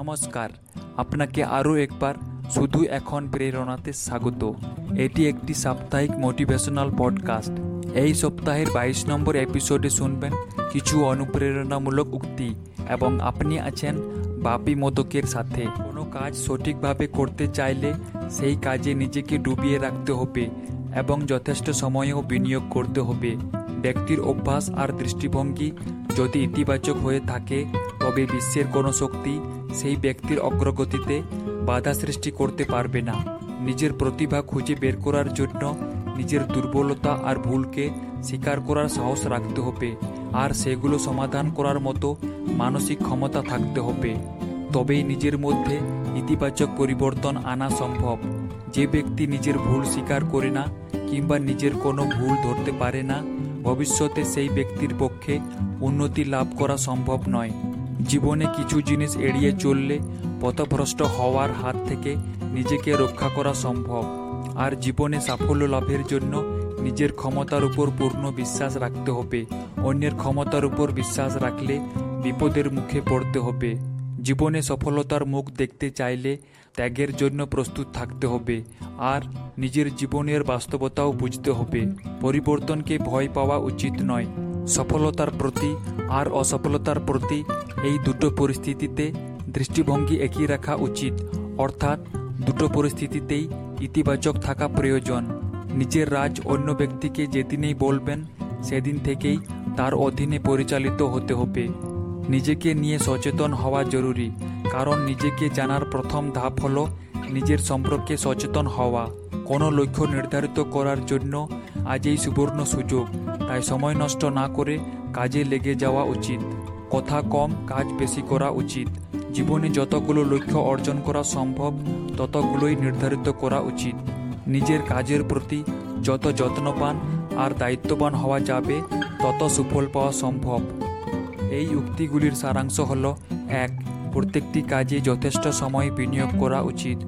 নমস্কার। আপনাকে আরও একবার শুধু এখন প্রেরণাতে স্বাগত। এটি একটি সাপ্তাহিক মোটিভেশনাল পডকাস্ট। এই সপ্তাহের বাইশ নম্বর এপিসোডে শুনবেন কিছু অনুপ্রেরণামূলক উক্তি এবং আপনি আছেন বাপি মোদকের সাথে। কোনো কাজ সঠিকভাবে করতে চাইলে সেই কাজে নিজেকে ডুবিয়ে রাখতে হবে এবং যথেষ্ট সময়ও বিনিয়োগ করতে হবে। ব্যক্তির অভ্যাস আর দৃষ্টিভঙ্গি যদি ইতিবাচক হয়ে থাকে, তবে বিশ্বের কোনো শক্তি সেই ব্যক্তির অগ্রগতিতে বাধা সৃষ্টি করতে পারবে না। নিজের প্রতিভা খুঁজে বের করার জন্য নিজের দুর্বলতা আর ভুলকে স্বীকার করার সাহস রাখতে হবে, আর সেগুলো সমাধান করার মতো মানসিক ক্ষমতা থাকতে হবে। তবেই নিজের মধ্যে ইতিবাচক পরিবর্তন আনা সম্ভব। যে ব্যক্তি নিজের ভুল স্বীকার করে না, কিংবা নিজের কোনো ভুল ধরতে পারে না ভবিষ্যতে সেই ব্যক্তির পক্ষে উন্নতি লাভ করা সম্ভব নয়। জীবনে কিছু জিনিস এড়িয়ে চললে পথভ্রষ্ট হওয়ার হাত থেকে নিজেকে রক্ষা করা সম্ভব। আর জীবনে সাফল্য লাভের জন্য নিজের ক্ষমতার উপর পূর্ণ বিশ্বাস রাখতে হবে। অন্যের ক্ষমতার উপর বিশ্বাস রাখলে বিপদের মুখে পড়তে হবে। জীবনে সফলতার মুখ দেখতে চাইলে ত্যাগের জন্য প্রস্তুত থাকতে হবে। আর নিজের জীবনের বাস্তবতাও বুঝতে হবে। পরিবর্তনকে ভয় পাওয়া উচিত নয়। সফলতার প্রতি আর অসফলতার প্রতি এই দুটো পরিস্থিতিতে দৃষ্টিভঙ্গি একই রাখা উচিত। অর্থাৎ দুটো পরিস্থিতিতেই ইতিবাচক থাকা প্রয়োজন। নিজের রাজ অন্য ব্যক্তিকে যেদিনেই বলবেন, সেদিন থেকেই তার অধীনে পরিচালিত হতে হবে। নিজেকে নিয়ে সচেতন হওয়া জরুরি, কারণ নিজেকে জানার প্রথম ধাপ হলো নিজের সম্পর্কে সচেতন হওয়া, কোনো লক্ষ্য নির্ধারিত করার জন্য আজই সুবর্ণ সুযোগ। তাই সময় নষ্ট না করে কাজে লেগে যাওয়া উচিত। কথা কম, কাজ বেশি করা উচিত। জীবনে যতগুলো লক্ষ্য অর্জন করা সম্ভব, ততগুলোই নির্ধারিত করা উচিত। নিজের কাজের প্রতি যত যত্নবান আর দায়িত্ববান হওয়া যাবে, তত সুফল পাওয়া সম্ভব। এই উক্তিগুলির সারাংশ হল এক প্রত্যেকটি কাজে যথেষ্ট সময় বিনিয়োগ করা উচিত।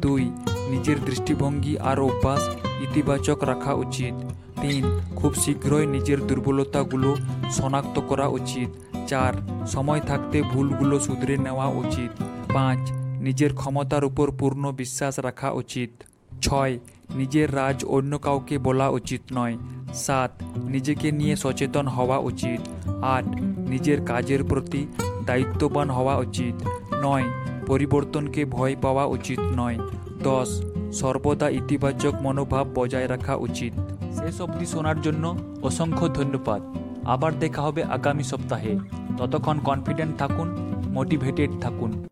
দুই, নিজের দৃষ্টিভঙ্গি আর অভ্যাস ইতিবাচক রাখা উচিত। তিন, খুব শীঘ্রই নিজের দুর্বলতাগুলো শনাক্ত করা উচিত। চার, সময় থাকতে ভুলগুলো শুধরে নেওয়া উচিত। পাঁচ, নিজের ক্ষমতার উপর পূর্ণ বিশ্বাস রাখা উচিত। ছয়, নিজের রাজ অন্য কাউকে বলা উচিত নয়। সাত, নিজেকে নিয়ে সচেতন হওয়া উচিত। আট, নিজের কাজের প্রতি দায়িত্ববান হওয়া উচিত। নয়, পরিবর্তনকে ভয় পাওয়া উচিত নয়। দশ, সর্বদা ইতিবাচক মনোভাব বজায় রাখা উচিত। শেষ অবধি শোনার জন্য অসংখ্য ধন্যবাদ। আবার দেখা হবে আগামী সপ্তাহে। ততক্ষণ কনফিডেন্ট থাকুন মোটিভেটেড থাকুন।